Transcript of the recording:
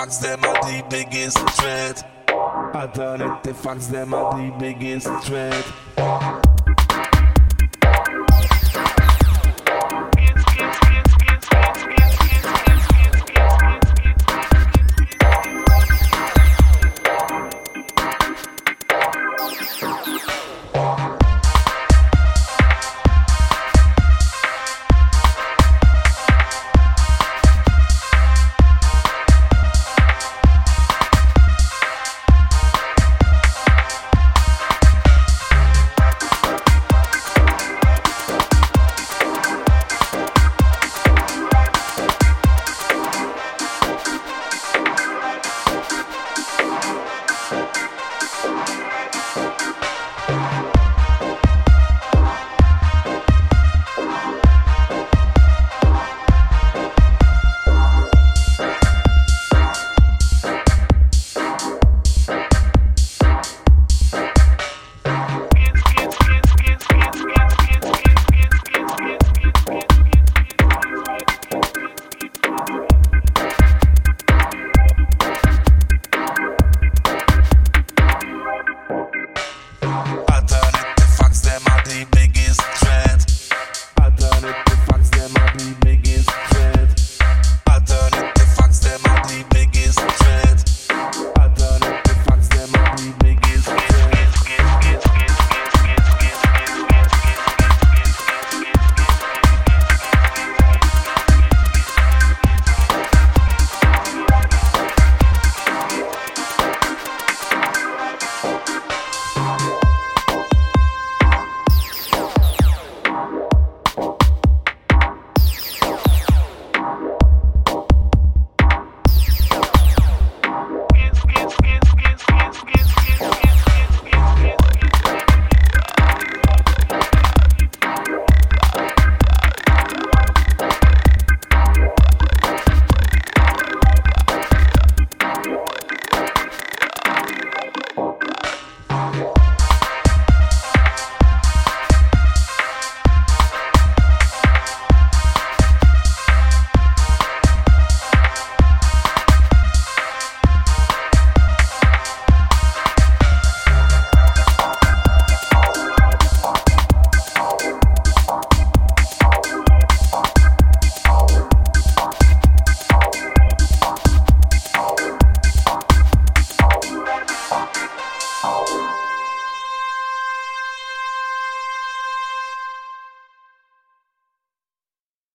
facts, them are the biggest threat. Alternative facts, them are the biggest threat.